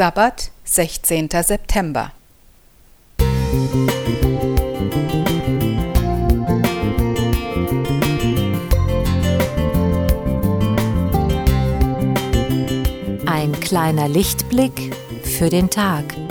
Sabbat, 16. September. Ein kleiner Lichtblick für den Tag.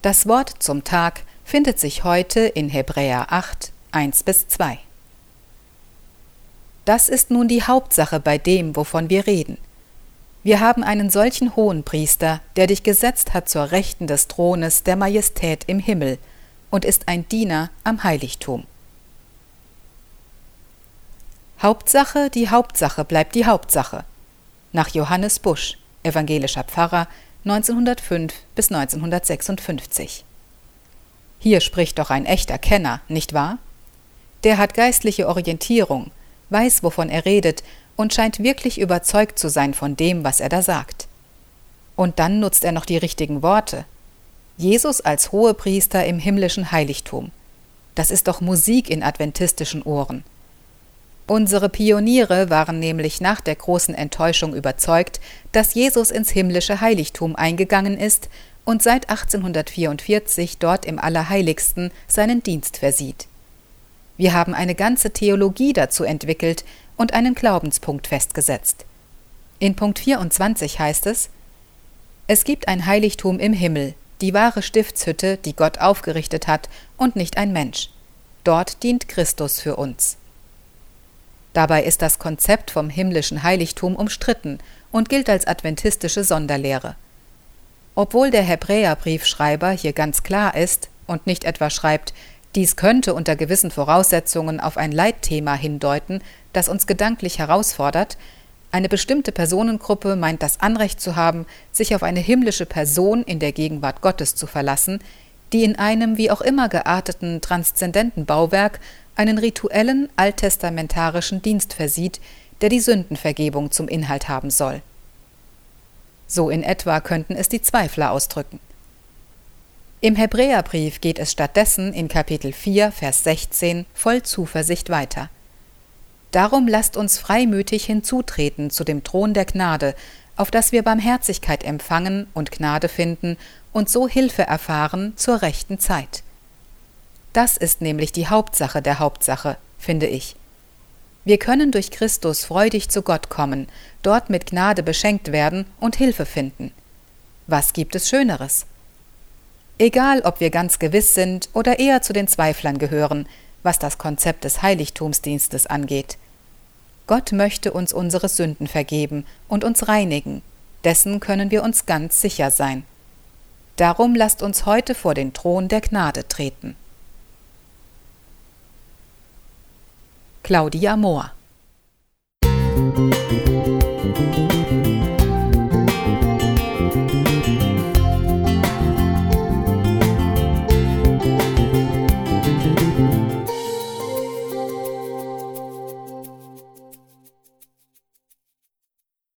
Das Wort zum Tag findet sich heute in Hebräer 8, 1 bis 2. Das ist nun die Hauptsache bei dem, wovon wir reden. Wir haben einen solchen hohen Priester, der dich gesetzt hat zur Rechten des Thrones der Majestät im Himmel und ist ein Diener am Heiligtum. Hauptsache, die Hauptsache bleibt die Hauptsache. Nach Johannes Busch, evangelischer Pfarrer, 1905 bis 1956. Hier spricht doch ein echter Kenner, nicht wahr? Der hat geistliche Orientierung, weiß, wovon er redet und scheint wirklich überzeugt zu sein von dem, was er da sagt. Und dann nutzt er noch die richtigen Worte. Jesus als Hohepriester im himmlischen Heiligtum. Das ist doch Musik in adventistischen Ohren. Unsere Pioniere waren nämlich nach der großen Enttäuschung überzeugt, dass Jesus ins himmlische Heiligtum eingegangen ist und seit 1844 dort im Allerheiligsten seinen Dienst versieht. Wir haben eine ganze Theologie dazu entwickelt und einen Glaubenspunkt festgesetzt. In Punkt 24 heißt es, es gibt ein Heiligtum im Himmel, die wahre Stiftshütte, die Gott aufgerichtet hat und nicht ein Mensch. Dort dient Christus für uns. Dabei ist das Konzept vom himmlischen Heiligtum umstritten und gilt als adventistische Sonderlehre. Obwohl der Hebräerbriefschreiber hier ganz klar ist und nicht etwa schreibt, dies könnte unter gewissen Voraussetzungen auf ein Leitthema hindeuten, das uns gedanklich herausfordert, eine bestimmte Personengruppe meint das Anrecht zu haben, sich auf eine himmlische Person in der Gegenwart Gottes zu verlassen, die in einem wie auch immer gearteten transzendenten Bauwerk einen rituellen alttestamentarischen Dienst versieht, der die Sündenvergebung zum Inhalt haben soll. So in etwa könnten es die Zweifler ausdrücken. Im Hebräerbrief geht es stattdessen in Kapitel 4, Vers 16 voll Zuversicht weiter. Darum lasst uns freimütig hinzutreten zu dem Thron der Gnade, auf dass wir Barmherzigkeit empfangen und Gnade finden und so Hilfe erfahren zur rechten Zeit. Das ist nämlich die Hauptsache der Hauptsache, finde ich. Wir können durch Christus freudig zu Gott kommen, dort mit Gnade beschenkt werden und Hilfe finden. Was gibt es Schöneres? Egal, ob wir ganz gewiss sind oder eher zu den Zweiflern gehören, was das Konzept des Heiligtumsdienstes angeht. Gott möchte uns unsere Sünden vergeben und uns reinigen, dessen können wir uns ganz sicher sein. Darum lasst uns heute vor den Thron der Gnade treten. Claudia Mohr.